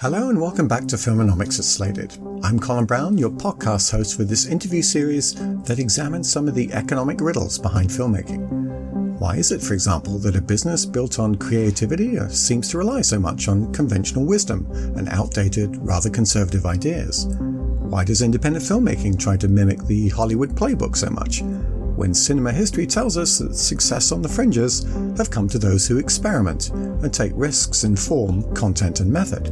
Hello and welcome back to Filmonomics at Slated. I'm Colin Brown, your podcast host for this interview series that examines some of the economic riddles behind filmmaking. Why is it, for example, that a business built on creativity uh, seems to rely so much on conventional wisdom and outdated, rather conservative ideas? Why does independent filmmaking try to mimic the Hollywood playbook so much? When cinema history tells us that success on the fringes have come to those who experiment and take risks in form, content, and method.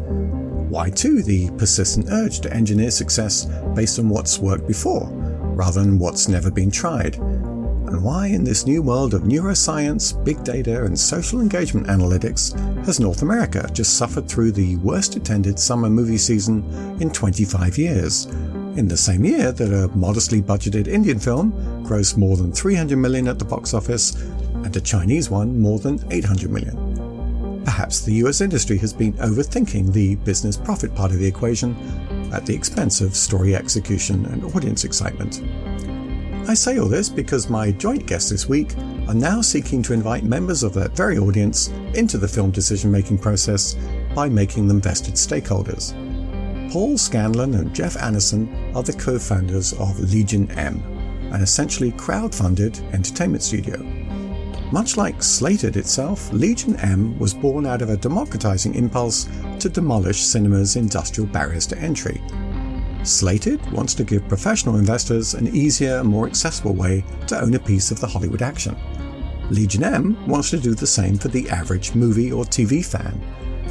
Why, too, the persistent urge to engineer success based on what's worked before, rather than what's never been tried? And why, in this new world of neuroscience, big data, and social engagement analytics, has North America just suffered through the worst attended summer movie season in 25 years? In the same year that a modestly budgeted Indian film grossed more than 300 million at the box office, and a Chinese one more than 800 million. Perhaps the US industry has been overthinking the business profit part of the equation at the expense of story execution and audience excitement. I say all this because my joint guests this week are now seeking to invite members of that very audience into the film decision making process by making them vested stakeholders. Paul Scanlan and Jeff Annison are the co founders of Legion M, an essentially crowd funded entertainment studio. Much like Slated itself, Legion M was born out of a democratizing impulse to demolish cinema's industrial barriers to entry. Slated wants to give professional investors an easier, more accessible way to own a piece of the Hollywood action. Legion M wants to do the same for the average movie or TV fan,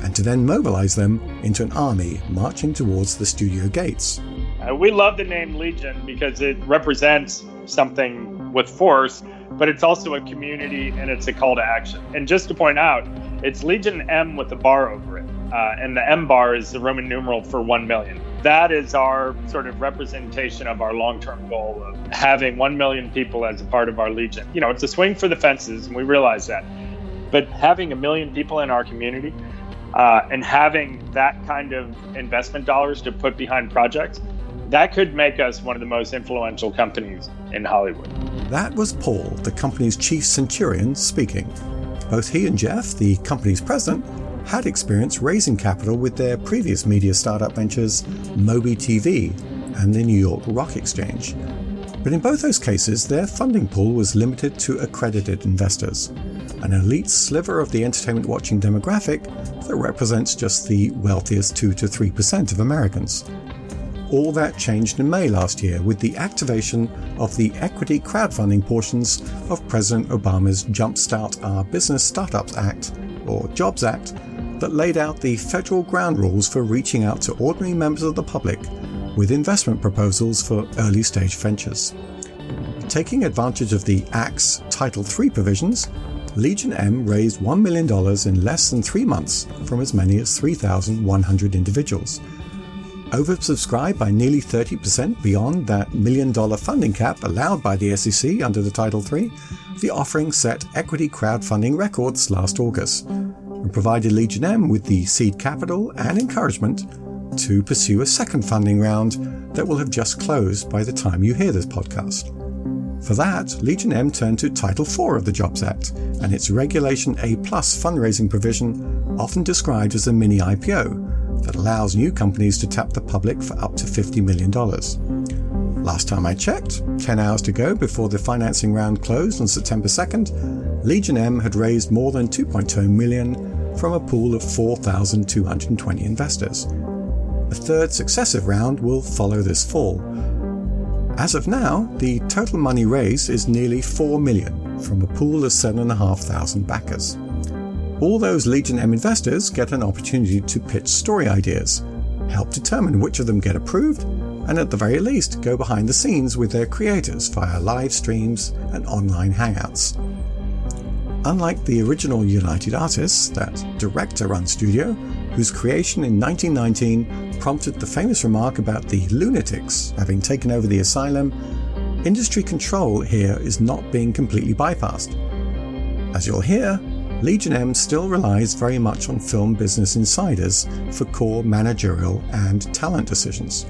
and to then mobilize them into an army marching towards the studio gates. Uh, we love the name Legion because it represents something with force but it's also a community and it's a call to action. And just to point out, it's Legion M with a bar over it. Uh, and the M bar is the Roman numeral for 1 million. That is our sort of representation of our long term goal of having 1 million people as a part of our Legion. You know, it's a swing for the fences, and we realize that. But having a million people in our community uh, and having that kind of investment dollars to put behind projects, that could make us one of the most influential companies in Hollywood. That was Paul, the company's chief centurion, speaking. Both he and Jeff, the company's president, had experience raising capital with their previous media startup ventures, MobiTV and the New York Rock Exchange. But in both those cases, their funding pool was limited to accredited investors, an elite sliver of the entertainment watching demographic that represents just the wealthiest 2 to 3% of Americans. All that changed in May last year with the activation of the equity crowdfunding portions of President Obama's Jumpstart Our Business Startups Act, or JOBS Act, that laid out the federal ground rules for reaching out to ordinary members of the public with investment proposals for early stage ventures. Taking advantage of the Act's Title III provisions, Legion M raised $1 million in less than three months from as many as 3,100 individuals oversubscribed by nearly 30% beyond that million dollar funding cap allowed by the SEC under the Title III, the offering set equity crowdfunding records last August and provided Legion M with the seed capital and encouragement to pursue a second funding round that will have just closed by the time you hear this podcast. For that, Legion M turned to Title IV of the Jobs Act and its Regulation A plus fundraising provision, often described as a mini IPO, that allows new companies to tap the public for up to $50 million. Last time I checked, 10 hours to go before the financing round closed on September 2nd, Legion M had raised more than 2.2 million from a pool of 4,220 investors. A third successive round will follow this fall. As of now, the total money raised is nearly 4 million from a pool of 7,500 backers. All those Legion M investors get an opportunity to pitch story ideas, help determine which of them get approved, and at the very least go behind the scenes with their creators via live streams and online hangouts. Unlike the original United Artists, that director run studio, whose creation in 1919 prompted the famous remark about the lunatics having taken over the asylum, industry control here is not being completely bypassed. As you'll hear, Legion M still relies very much on film business insiders for core managerial and talent decisions.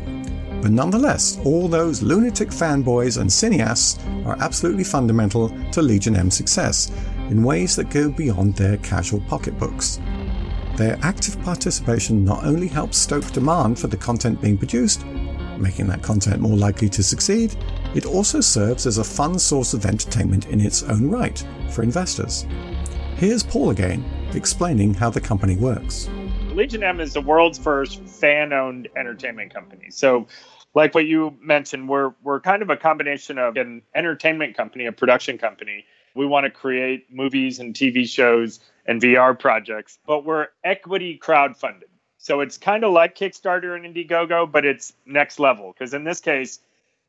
But nonetheless, all those lunatic fanboys and cineasts are absolutely fundamental to Legion M's success, in ways that go beyond their casual pocketbooks. Their active participation not only helps stoke demand for the content being produced, making that content more likely to succeed, it also serves as a fun source of entertainment in its own right for investors. Here's Paul again, explaining how the company works. Legion M is the world's first fan owned entertainment company. So, like what you mentioned, we're, we're kind of a combination of an entertainment company, a production company. We want to create movies and TV shows and VR projects, but we're equity crowdfunded. So it's kind of like Kickstarter and Indiegogo, but it's next level. Because in this case,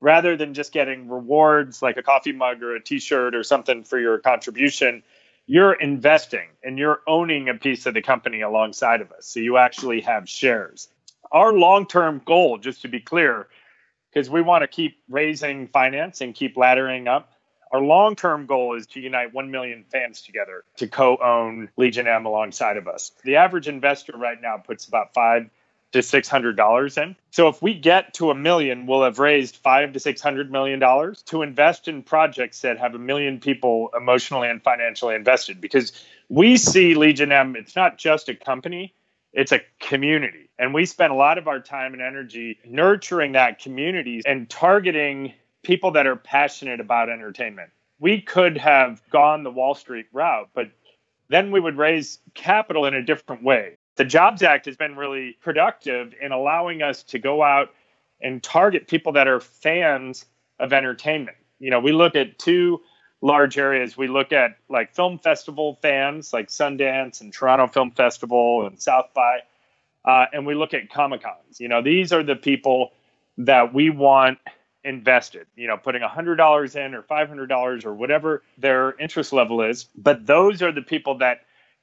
rather than just getting rewards like a coffee mug or a t shirt or something for your contribution, you're investing and you're owning a piece of the company alongside of us. So you actually have shares. Our long term goal, just to be clear, because we want to keep raising finance and keep laddering up, our long term goal is to unite 1 million fans together to co own Legion M alongside of us. The average investor right now puts about five to six hundred dollars in. So if we get to a million, we'll have raised five to six hundred million dollars to invest in projects that have a million people emotionally and financially invested. Because we see Legion M, it's not just a company, it's a community. And we spend a lot of our time and energy nurturing that community and targeting people that are passionate about entertainment. We could have gone the Wall Street route, but then we would raise capital in a different way the Jobs Act has been really productive in allowing us to go out and target people that are fans of entertainment. You know, we look at two large areas. We look at like film festival fans, like Sundance and Toronto Film Festival and South by, uh, and we look at Comic Cons. You know, these are the people that we want invested. You know, putting hundred dollars in or five hundred dollars or whatever their interest level is. But those are the people that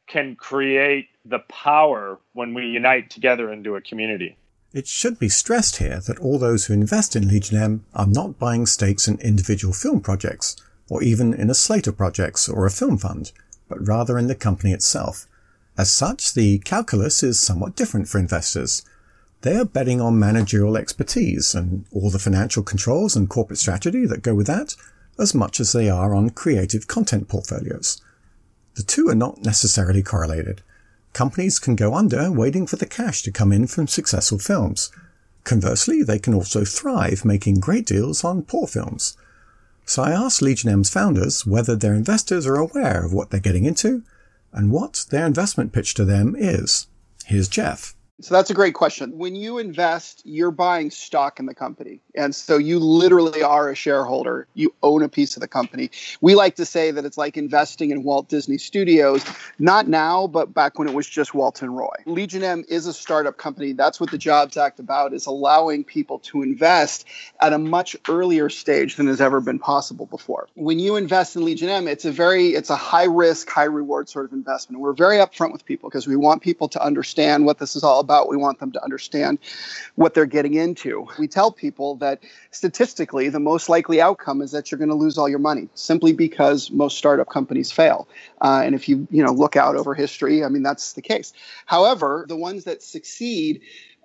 can create the power when we unite together into a community. It should be stressed here that all those who invest in Legion M are not buying stakes in individual film projects, or even in a slate of projects or a film fund, but rather in the company itself. As such, the calculus is somewhat different for investors. They are betting on managerial expertise and all the financial controls and corporate strategy that go with that, as much as they are on creative content portfolios. The two are not necessarily correlated. Companies can go under waiting for the cash to come in from successful films. Conversely, they can also thrive making great deals on poor films. So I asked Legion M's founders whether their investors are aware of what they're getting into and what their investment pitch to them is. Here's Jeff. So that's a great question. When you invest, you're buying stock in the company. And so you literally are a shareholder. You own a piece of the company. We like to say that it's like investing in Walt Disney Studios, not now, but back when it was just Walt and Roy. Legion M is a startup company. That's what the Jobs Act about is allowing people to invest at a much earlier stage than has ever been possible before. When you invest in Legion M, it's a very it's a high risk, high reward sort of investment. We're very upfront with people because we want people to understand what this is all about. We want them to understand what they're getting into. We tell people that statistically, the most likely outcome is that you're going to lose all your money simply because most startup companies fail. Uh, and if you you know look out over history, I mean that's the case. However, the ones that succeed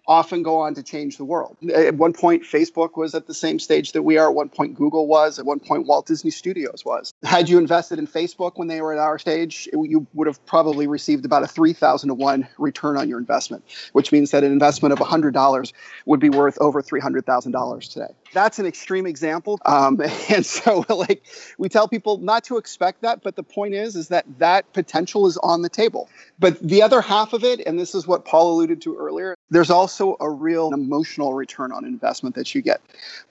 often go on to change the world. At one point, Facebook was at the same stage that we are. At one point, Google was. At one point, Walt Disney Studios was. Had you invested in Facebook when they were at our stage, you would have probably received about a 3,000 to 1 return on your investment, which means that an investment of $100 would be worth over $300,000 today. That's an extreme example. Um, and so, like, we tell people not to expect that, but the point is, is that that potential is on the table. But the other half of it, and this is what Paul alluded to earlier, there's also a real emotional return on investment that you get.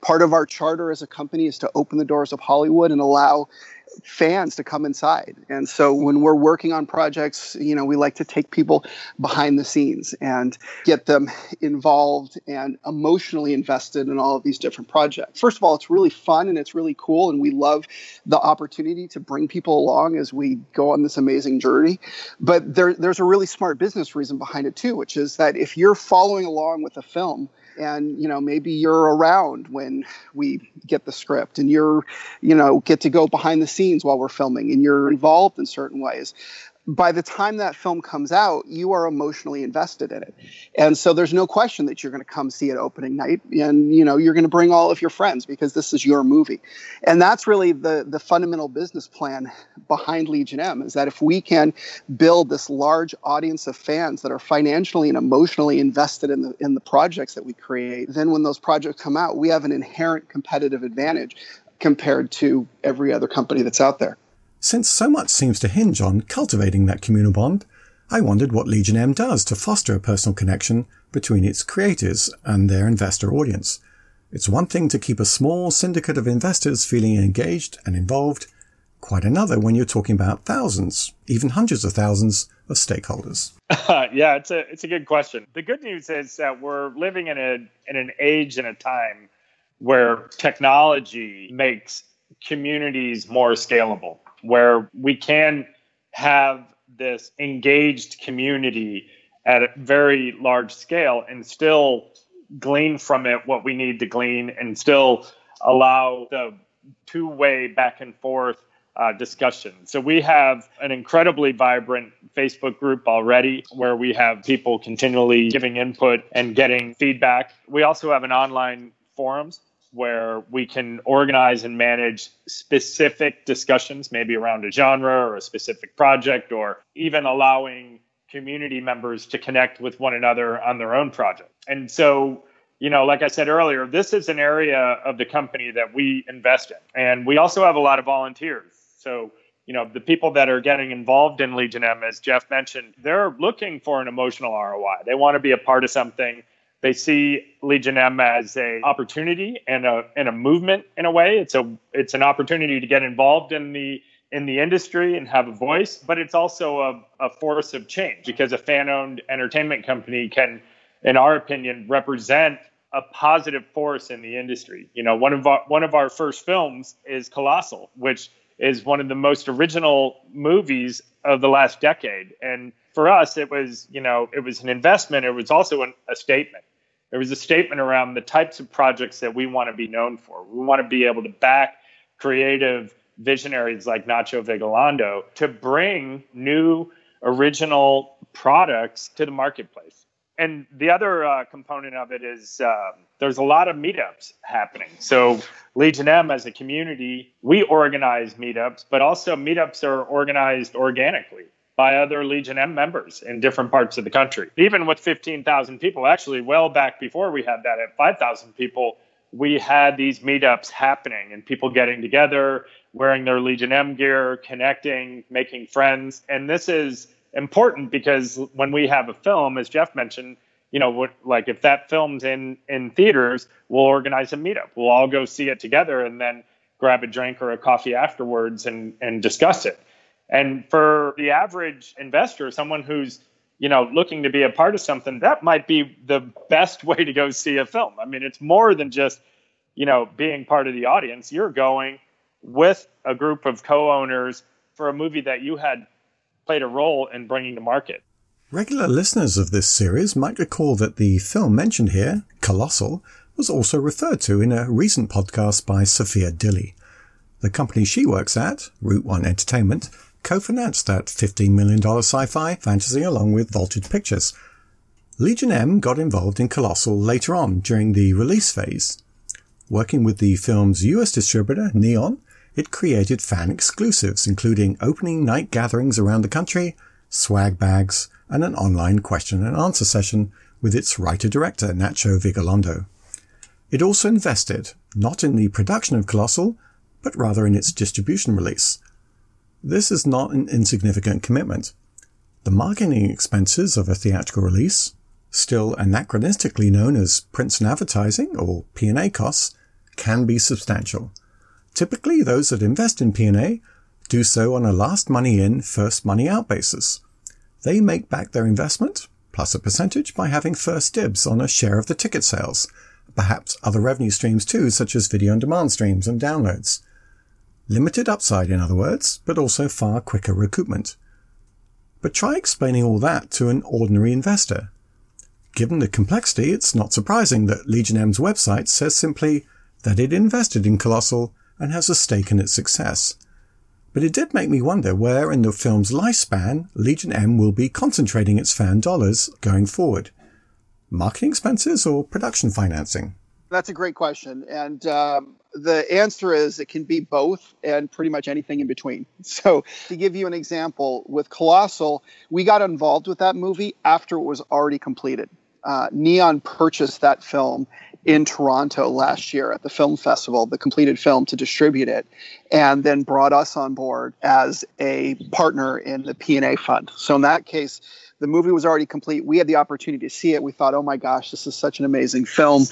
Part of our charter as a company is to open the doors of Hollywood and allow fans to come inside. And so when we're working on projects, you know, we like to take people behind the scenes and get them involved and emotionally invested in all of these different projects. First of all, it's really fun and it's really cool and we love the opportunity to bring people along as we go on this amazing journey. But there, there's a really smart business reason behind it too, which is that if you're following along with a film, and you know maybe you're around when we get the script and you're you know get to go behind the scenes while we're filming and you're involved in certain ways by the time that film comes out, you are emotionally invested in it. And so there's no question that you're going to come see it opening night and you know, you're going to bring all of your friends because this is your movie. And that's really the the fundamental business plan behind Legion M is that if we can build this large audience of fans that are financially and emotionally invested in the in the projects that we create, then when those projects come out, we have an inherent competitive advantage compared to every other company that's out there. Since so much seems to hinge on cultivating that communal bond, I wondered what Legion M does to foster a personal connection between its creators and their investor audience. It's one thing to keep a small syndicate of investors feeling engaged and involved, quite another when you're talking about thousands, even hundreds of thousands of stakeholders. yeah, it's a it's a good question. The good news is that we're living in a in an age and a time where technology makes communities more scalable where we can have this engaged community at a very large scale and still glean from it what we need to glean and still allow the two way back and forth uh, discussion. So we have an incredibly vibrant Facebook group already where we have people continually giving input and getting feedback. We also have an online forums where we can organize and manage specific discussions, maybe around a genre or a specific project, or even allowing community members to connect with one another on their own project. And so, you know, like I said earlier, this is an area of the company that we invest in. And we also have a lot of volunteers. So, you know, the people that are getting involved in Legion M, as Jeff mentioned, they're looking for an emotional ROI. They want to be a part of something they see Legion M as a opportunity and a and a movement in a way. It's a it's an opportunity to get involved in the in the industry and have a voice, but it's also a, a force of change because a fan-owned entertainment company can, in our opinion, represent a positive force in the industry. You know, one of our one of our first films is Colossal, which is one of the most original movies of the last decade. And for us, it was, you know, it was an investment. It was also an, a statement. It was a statement around the types of projects that we want to be known for. We want to be able to back creative visionaries like Nacho Vigalondo to bring new original products to the marketplace. And the other uh, component of it is uh, there's a lot of meetups happening. So Legion M as a community, we organize meetups, but also meetups are organized organically by other Legion M members in different parts of the country. Even with 15,000 people, actually, well back before we had that at 5,000 people, we had these meetups happening and people getting together, wearing their Legion M gear, connecting, making friends. And this is important because when we have a film, as Jeff mentioned, you know, like if that film's in in theaters, we'll organize a meetup. We'll all go see it together and then grab a drink or a coffee afterwards and and discuss it. And for the average investor, someone who's you know looking to be a part of something, that might be the best way to go see a film. I mean, it's more than just you know being part of the audience. You're going with a group of co-owners for a movie that you had played a role in bringing to market. Regular listeners of this series might recall that the film mentioned here, Colossal, was also referred to in a recent podcast by Sophia Dilley. The company she works at, Route One Entertainment, co-financed that $15 million sci-fi fantasy along with Voltage Pictures. Legion M got involved in Colossal later on during the release phase. Working with the film's US distributor, Neon, it created fan exclusives, including opening night gatherings around the country, swag bags, and an online question and answer session with its writer-director, Nacho Vigalondo. It also invested, not in the production of Colossal, but rather in its distribution release, this is not an insignificant commitment. The marketing expenses of a theatrical release, still anachronistically known as prints and advertising or P&A costs, can be substantial. Typically, those that invest in P&A do so on a last money in, first money out basis. They make back their investment, plus a percentage, by having first dibs on a share of the ticket sales, perhaps other revenue streams too, such as video on demand streams and downloads. Limited upside, in other words, but also far quicker recoupment. But try explaining all that to an ordinary investor. Given the complexity, it's not surprising that Legion M's website says simply that it invested in Colossal and has a stake in its success. But it did make me wonder where in the film's lifespan Legion M will be concentrating its fan dollars going forward. Marketing expenses or production financing? That's a great question. And um, the answer is it can be both and pretty much anything in between. So, to give you an example, with Colossal, we got involved with that movie after it was already completed. Uh, Neon purchased that film in Toronto last year at the film festival, the completed film to distribute it, and then brought us on board as a partner in the P&A fund. So in that case, the movie was already complete. We had the opportunity to see it. We thought, oh my gosh, this is such an amazing film.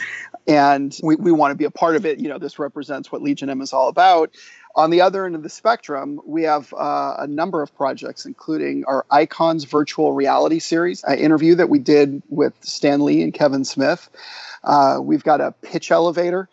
And we, we want to be a part of it. You know, this represents what Legion M is all about. On the other end of the spectrum, we have uh, a number of projects, including our Icons virtual reality series, an interview that we did with Stan Lee and Kevin Smith. Uh, we've got a pitch elevator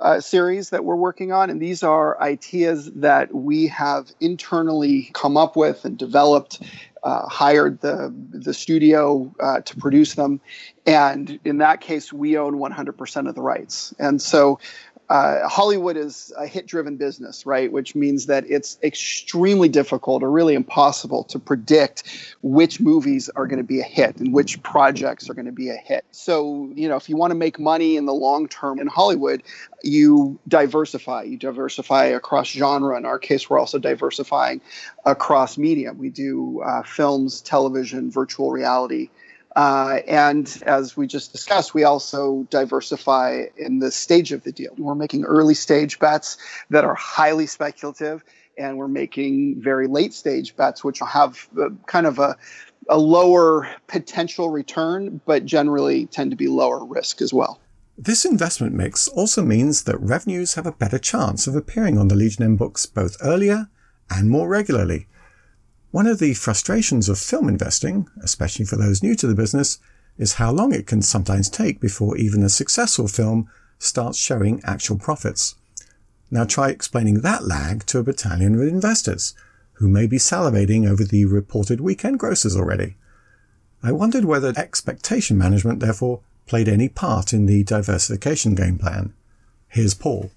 uh, series that we're working on, and these are ideas that we have internally come up with and developed uh, hired the the studio uh, to produce them, and in that case, we own 100% of the rights. And so, uh, Hollywood is a hit driven business, right? Which means that it's extremely difficult or really impossible to predict which movies are going to be a hit and which projects are going to be a hit. So, you know, if you want to make money in the long term in Hollywood, you diversify. You diversify across genre. In our case, we're also diversifying across media. We do uh, films, television, virtual reality. Uh, and as we just discussed, we also diversify in the stage of the deal. We're making early stage bets that are highly speculative, and we're making very late stage bets, which have kind of a, a lower potential return, but generally tend to be lower risk as well. This investment mix also means that revenues have a better chance of appearing on the Legion M books both earlier and more regularly. One of the frustrations of film investing, especially for those new to the business, is how long it can sometimes take before even a successful film starts showing actual profits. Now try explaining that lag to a battalion of investors who may be salivating over the reported weekend grosses already. I wondered whether expectation management, therefore, played any part in the diversification game plan. Here's Paul.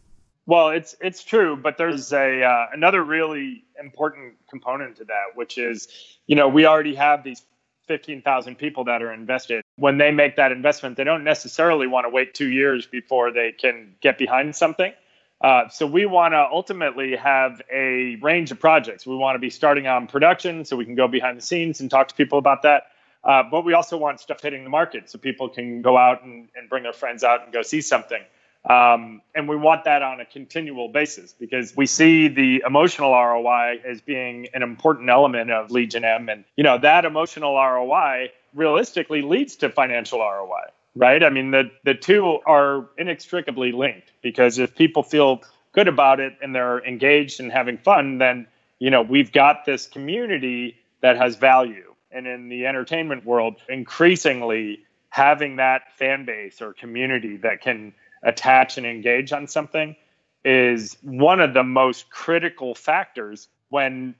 Well, it's it's true, but there's a uh, another really important component to that, which is, you know, we already have these 15,000 people that are invested. When they make that investment, they don't necessarily want to wait two years before they can get behind something. Uh, so we want to ultimately have a range of projects. We want to be starting on production so we can go behind the scenes and talk to people about that. Uh, but we also want stuff hitting the market so people can go out and, and bring their friends out and go see something. Um, and we want that on a continual basis because we see the emotional ROI as being an important element of Legion M. And, you know, that emotional ROI realistically leads to financial ROI, right? I mean, the, the two are inextricably linked because if people feel good about it and they're engaged and having fun, then, you know, we've got this community that has value. And in the entertainment world, increasingly having that fan base or community that can attach and engage on something is one of the most critical factors when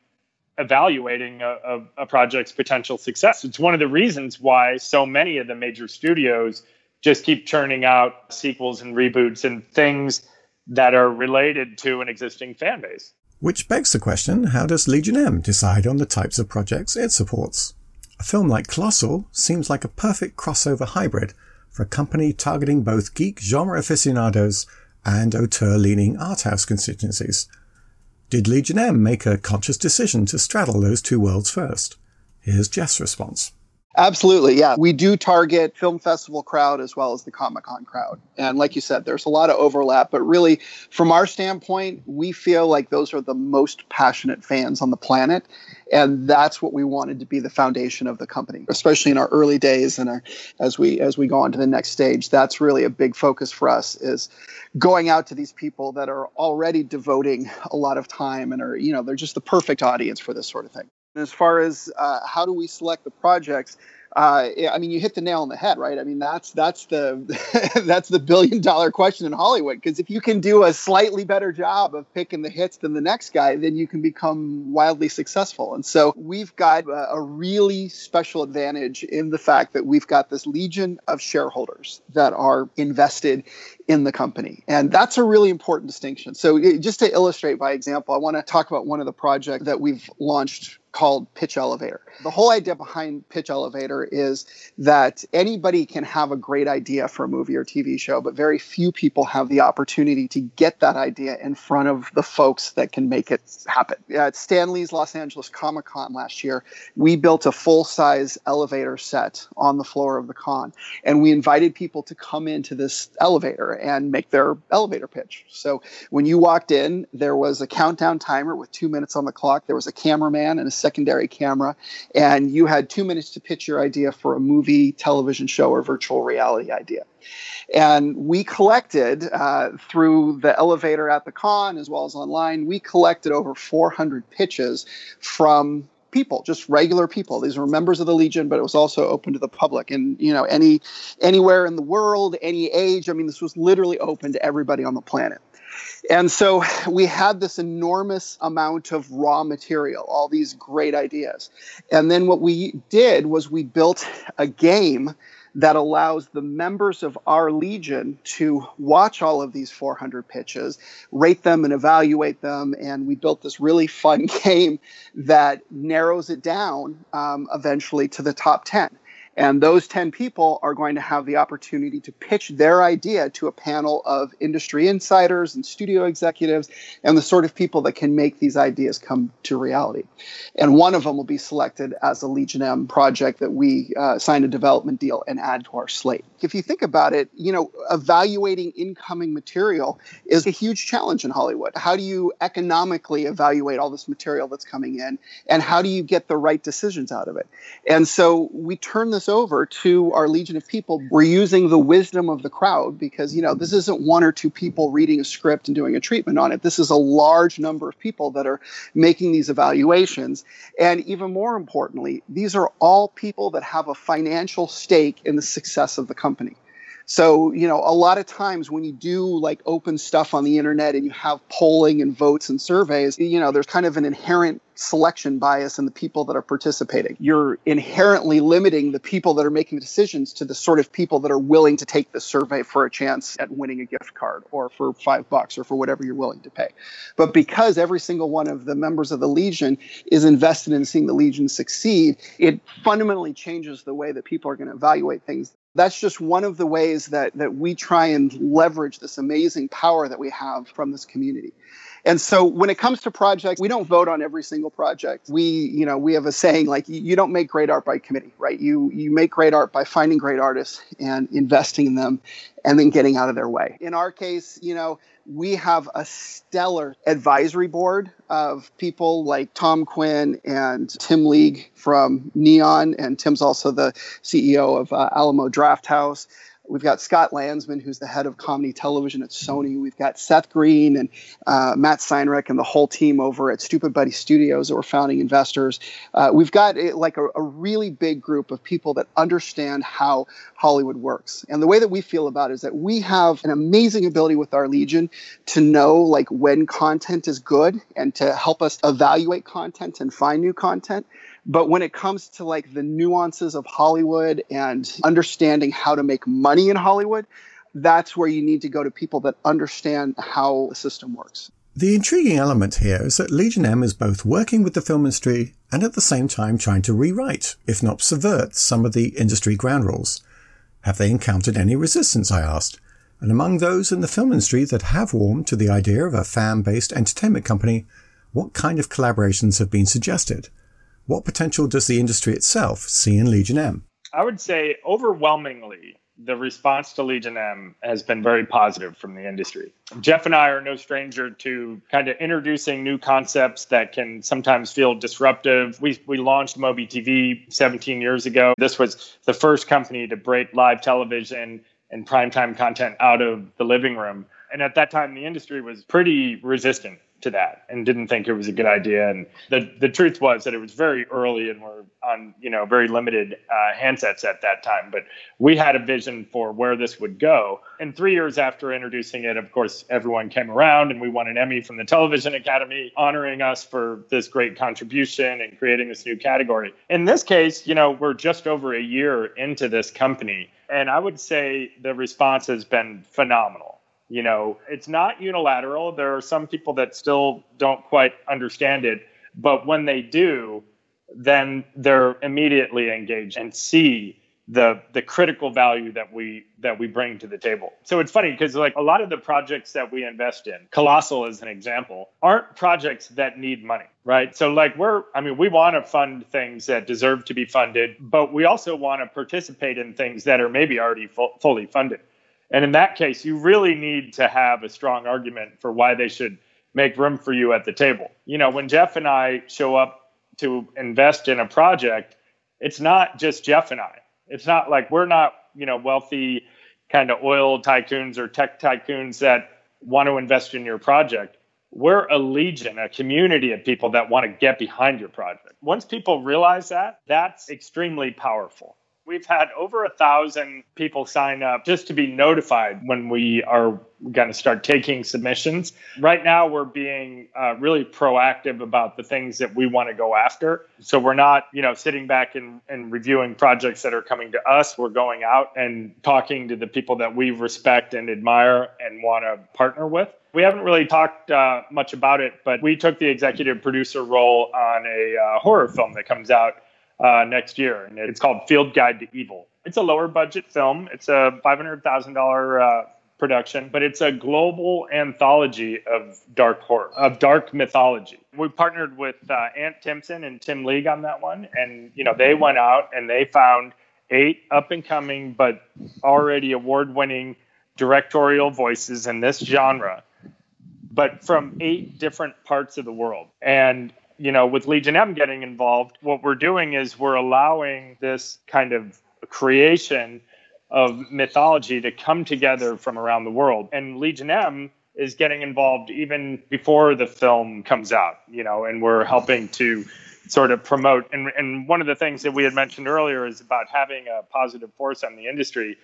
evaluating a, a, a, project's potential success. It's one of the reasons why so many of the major studios just keep churning out sequels and reboots and things that are related to an existing fan base. Which begs the question how does Legion M decide on the types of projects it supports? A film like Colossal seems like a perfect crossover hybrid for a company targeting both geek genre aficionados and auteur-leaning art house constituencies. Did Legion M make a conscious decision to straddle those two worlds first? Here's Jeff's response. Absolutely, yeah. We do target film festival crowd as well as the Comic Con crowd. And like you said, there's a lot of overlap, but really from our standpoint, we feel like those are the most passionate fans on the planet. And that's what we wanted to be the foundation of the company, especially in our early days and our, as we as we go on to the next stage. That's really a big focus for us is going out to these people that are already devoting a lot of time and are, you know, they're just the perfect audience for this sort of thing. As far as uh, how do we select the projects, uh, I mean, you hit the nail on the head, right? I mean, that's that's the that's the billion dollar question in Hollywood. Because if you can do a slightly better job of picking the hits than the next guy, then you can become wildly successful. And so we've got a, a really special advantage in the fact that we've got this legion of shareholders that are invested in the company. And that's a really important distinction. So, just to illustrate by example, I want to talk about one of the projects that we've launched called Pitch Elevator. The whole idea behind Pitch Elevator is that anybody can have a great idea for a movie or TV show, but very few people have the opportunity to get that idea in front of the folks that can make it happen. At Stan Lee's Los Angeles Comic Con last year, we built a full size elevator set on the floor of the con, and we invited people to come into this elevator and make their elevator pitch. So when you walked in, there was a countdown timer with two minutes on the clock, there was a cameraman and a secondary camera, and you had two minutes to pitch your idea for a movie, television show, or virtual reality idea. And we collected uh, through the elevator at the con as well as online, we collected over 400 pitches from people just regular people. These were members of the legion but it was also open to the public. And you know any anywhere in the world any age i mean this was literally open to everybody on the planet and so we had this enormous amount of raw material, all these great ideas. And then what we did was we built a game that allows the members of our legion to watch all of these 400 pitches, rate them and evaluate them. And we built this really fun game that narrows it down um, eventually to the top 10. And those 10 people are going to have the opportunity to pitch their idea to a panel of industry insiders and studio executives and the sort of people that can make these ideas come to reality. And one of them will be selected as a Legion M project that we uh, sign a development deal and add to our slate. If you think about it, you know, evaluating incoming material is a huge challenge in Hollywood. How do you economically evaluate all this material that's coming in? And how do you get the right decisions out of it? And so we turn this over to our legion of people. We're using the wisdom of the crowd because, you know, this isn't one or two people reading a script and doing a treatment on it. This is a large number of people that are making these evaluations. And even more importantly, these are all people that have a financial stake in the success of the company. So, you know, a lot of times when you do like open stuff on the internet and you have polling and votes and surveys, you know, there's kind of an inherent selection bias in the people that are participating. You're inherently limiting the people that are making decisions to the sort of people that are willing to take the survey for a chance at winning a gift card or for five bucks or for whatever you're willing to pay. But because every single one of the members of the Legion is invested in seeing the Legion succeed, it fundamentally changes the way that people are going to evaluate things that's just one of the ways that that we try and leverage this amazing power that we have from this community. And so when it comes to projects, we don't vote on every single project. We, you know, we have a saying like you don't make great art by committee, right? You you make great art by finding great artists and investing in them and then getting out of their way. In our case, you know, we have a stellar advisory board of people like Tom Quinn and Tim League from Neon, and Tim's also the CEO of uh, Alamo Drafthouse. We've got Scott Landsman, who's the head of comedy television at Sony. We've got Seth Green and uh, Matt Senreich and the whole team over at Stoopid Buddy Stoodios that were founding investors. Uh, we've got like a, a, really big group of people that understand how Hollywood works. And the way that we feel about it is that we have an amazing ability with our Legion to know like when content is good and to help us evaluate content and find new content. But when it comes to like the nuances of Hollywood and understanding how to make money in Hollywood, that's where you need to go to people that understand how the system works. The intriguing element here is that Legion M is both working with the film industry and at the same time trying to rewrite, if not subvert, some of the industry ground rules. Have they encountered any resistance, I asked. And among those in the film industry that have warmed to the idea of a fan based entertainment company, what kind of collaborations have been suggested? What potential does the industry itself see in Legion M? I would say overwhelmingly, the response to Legion M has been very positive from the industry. Jeff and I are no stranger to kind of introducing new concepts that can sometimes feel disruptive. We, we launched MobiTV 17 years ago. This was the first company to break live television and primetime content out of the living room. And at that time, the industry was pretty resistant to that and didn't think it was a good idea. And the the truth was that it was very early and we're on you know very limited uh, handsets at that time. But we had a vision for where this would go. And three years after introducing it, of course, everyone came around and we won an Emmy from the Television Academy, honoring us for this great contribution and creating this new category. In this case, you know, we're just over a year into this company. And I would say the response has been phenomenal you know, it's not unilateral. There are some people that still don't quite understand it, but when they do, then they're immediately engaged and see the the critical value that we that we bring to the table. So it's funny because like a lot of the projects that we invest in, Colossal as an example, aren't projects that need money, right? So like we're I mean we want to fund things that deserve to be funded, but we also want to participate in things that are maybe already fu- fully funded. And in that case, you really need to have a strong argument for why they should make room for you at the table. You know, when Jeff and I show up to invest in a project, it's not just Jeff and I. It's not like we're not, you know, wealthy kind of oil tycoons or tech tycoons that want to invest in your project. We're a legion, a community of people that want to get behind your project. Once people realize that, that's extremely powerful. We've had over a thousand people sign up just to be notified when we are going to start taking submissions. Right now, we're being uh, really proactive about the things that we want to go after. So we're not, you know, sitting back and, and reviewing projects that are coming to us. We're going out and talking to the people that we respect and admire and want to partner with. We haven't really talked uh, much about it, but we took the executive producer role on a uh, horror film that comes out uh, next year, and it's called Field Guide to Evil. It's a lower budget film. It's a five hundred thousand uh, production, but it's a global anthology of dark horror, of dark mythology. We partnered with uh, Ant Timpson and Tim League on that one, and you know they went out and they found eight up and coming but already award winning directorial voices in this genre but from eight different parts of the world. And you know, with Legion M getting involved, what we're doing is we're allowing this kind of creation of mythology to come together from around the world. And Legion M is getting involved even before the film comes out, you know, and we're helping to sort of promote. And, and one of the things that we had mentioned earlier is about having a positive force on the industry.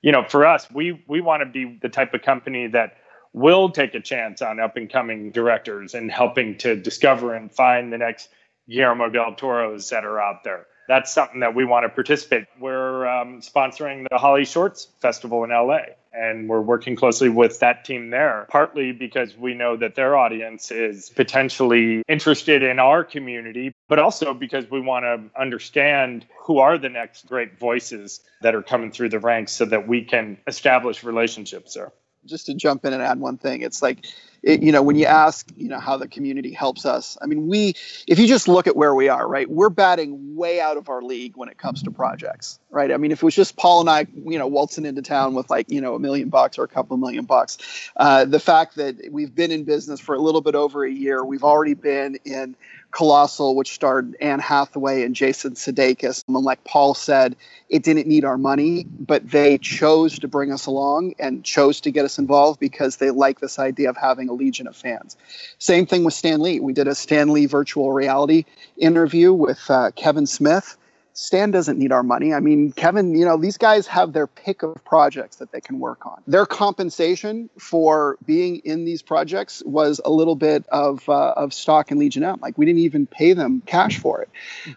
You know, for us, we we want to be the type of company that will take a chance on up and coming directors and helping to discover and find the next Guillermo del Toros that are out there. That's something that we want to participate. We're um, sponsoring the Holly Shorts Festival in LA, and we're working closely with that team there, partly because we know that their audience is potentially interested in our community, but also because we want to understand who are the next great voices that are coming through the ranks so that we can establish relationships there just to jump in and add one thing it's like it, you know when you ask you know how the community helps us i mean we if you just look at where we are right we're batting way out of our league when it comes to projects right i mean if it was just paul and i you know waltzing into town with like you know a million bucks or a couple of million bucks uh, the fact that we've been in business for a little bit over a year we've already been in Colossal, which starred Anne Hathaway and Jason Sudeikis. And like Paul said, it didn't need our money, but they chose to bring us along and chose to get us involved because they like this idea of having a legion of fans. Same thing with Stan Lee. We did a Stan Lee virtual reality interview with uh, Kevin Smith Stan doesn't need our money. I mean, Kevin, you know, these guys have their pick of projects that they can work on. Their compensation for being in these projects was a little bit of uh, of stock in Legion M. Like we didn't even pay them cash for it,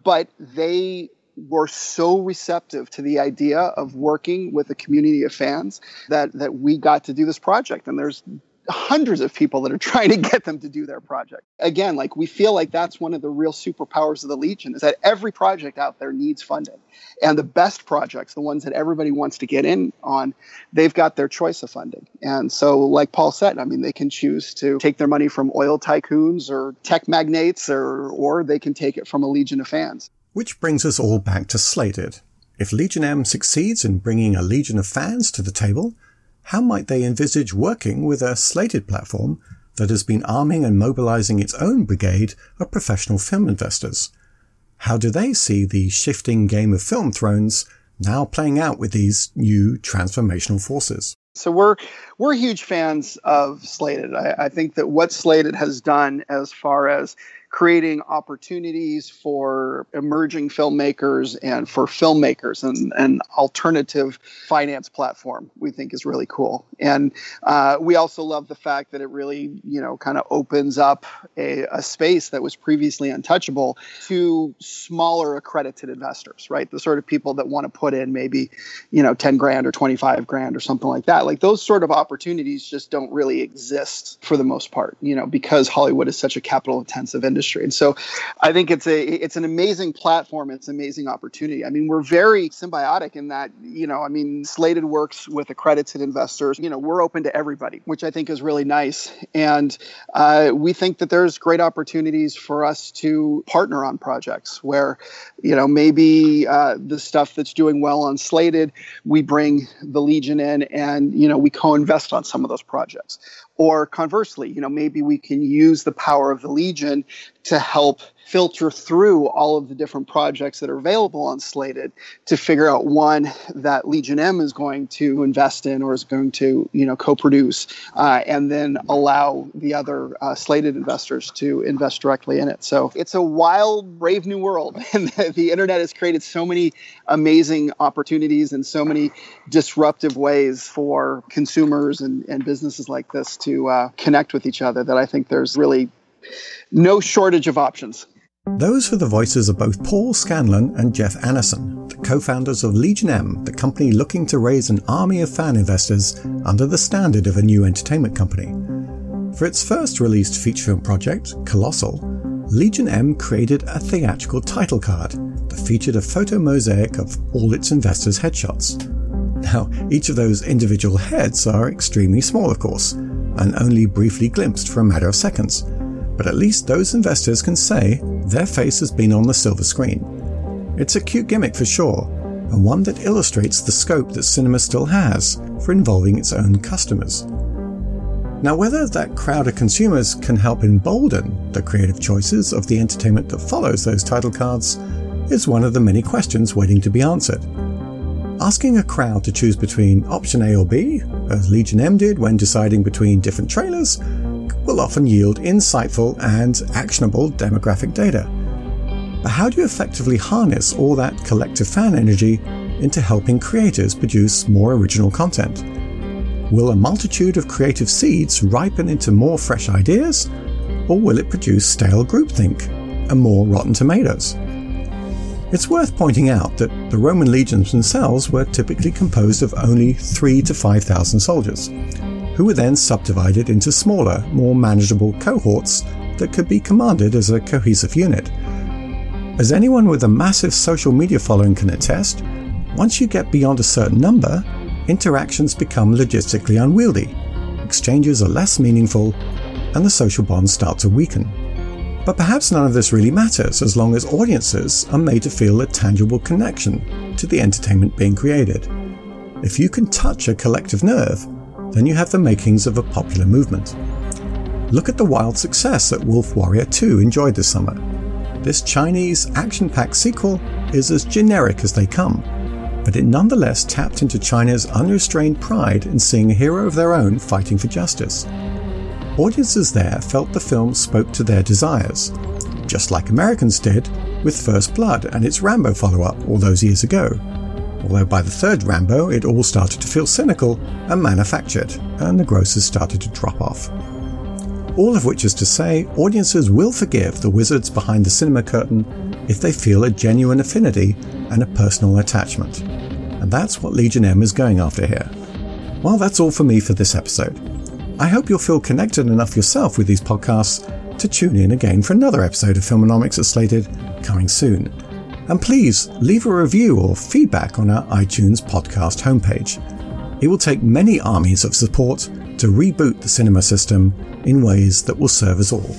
but they were so receptive to the idea of working with a community of fans that that we got to do this project and there's hundreds of people that are trying to get them to do their project. Again, like we feel like that's one of the real superpowers of the Legion is that every project out there needs funding. And the best projects, the ones that everybody wants to get in on, they've got their choice of funding. And so like Paul said, I mean they can choose to take their money from oil tycoons or tech magnates or or they can take it from a legion of fans. Which brings us all back to Slated. If Legion M succeeds in bringing a legion of fans to the table, how might they envisage working with a slated platform that has been arming and mobilizing its own brigade of professional film investors? How do they see the shifting game of film thrones now playing out with these new transformational forces? So we're we're huge fans of Slated. I, I, think that what Slated has done as far as creating opportunities for emerging filmmakers and for filmmakers and an alternative finance platform we think is really cool. And uh, we also love the fact that it really you know kind of opens up a, a space that was previously untouchable to smaller accredited investors right? The sort of people that want to put in maybe you know 10 grand or 25 grand or something like that. Like those sort of opportunities just don't really exist for the most part you know because hollywood is such a capital intensive industry industry. And so I think it's a it's an amazing platform. It's an amazing opportunity. I mean, we're very symbiotic in that, you know, I mean, Slated works with accredited investors. You know, we're open to everybody, which I think is really nice. And uh, we think that there's great opportunities for us to partner on projects where, you know, maybe uh, the stuff that's doing well on Slated, we bring the Legion in and, you know, we co-invest on some of those projects or conversely, you know, maybe we can use the power of the Legion to help filter through all of the different projects that are available on Slated to figure out one that Legion M is going to invest in or is going to, you know, co-produce, uh, and then allow the other uh, Slated investors to invest directly in it. So it's a wild, brave new world, and the, internet has created so many amazing opportunities and so many disruptive ways for consumers and, and businesses like this to uh, connect with each other that I think there's really no shortage of options. Those were the voices of both Paul Scanlan and Jeff Annison, the co-founders of Legion M, the company looking to raise an army of fan investors under the standard of a new entertainment company. For its first released feature film project, Colossal, Legion M created a theatrical title card that featured a photo mosaic of all its investors' headshots. Now, each of those individual heads are extremely small, of course, and only briefly glimpsed for a matter of seconds but at least those investors can say their face has been on the silver screen. It's a cute gimmick for sure, and one that illustrates the scope that cinema still has for involving its own customers. Now, whether that crowd of consumers can help embolden the creative choices of the entertainment that follows those title cards is one of the many questions waiting to be answered. Asking a crowd to choose between option A or B, as Legion M did when deciding between different trailers, will often yield insightful and actionable demographic data. But how do you effectively harness all that collective fan energy into helping creators produce more original content? Will a multitude of creative seeds ripen into more fresh ideas, or will it produce stale groupthink and more rotten tomatoes? It's worth pointing out that the Roman legions themselves were typically composed of only 3 to 5,000 soldiers, who were then subdivided into smaller, more manageable cohorts that could be commanded as a cohesive unit. As anyone with a massive social media following can attest, once you get beyond a certain number, interactions become logistically unwieldy, exchanges are less meaningful, and the social bonds start to weaken. But perhaps none of this really matters as long as audiences are made to feel a tangible connection to the entertainment being created. If you can touch a collective nerve, then you have the makings of a popular movement. Look at the wild success that Wolf Warrior 2 enjoyed this summer. This Chinese action packed sequel is as generic as they come, but it nonetheless tapped into China's unrestrained pride in seeing a hero of their own fighting for justice. Audiences there felt the film spoke to their desires, just like Americans did with First Blood and its Rambo follow up all those years ago although by the third Rambo it all started to feel cynical and manufactured, and the grosses started to drop off. All of which is to say, audiences will forgive the wizards behind the cinema curtain if they feel a genuine affinity and a personal attachment. And that's what Legion M is going after here. Well, that's all for me for this episode. I hope you'll feel connected enough yourself with these podcasts to tune in again for another episode of Filmonomics at Slated coming soon. And please leave a review or feedback on our iTunes podcast homepage. It will take many armies of support to reboot the cinema system in ways that will serve us all.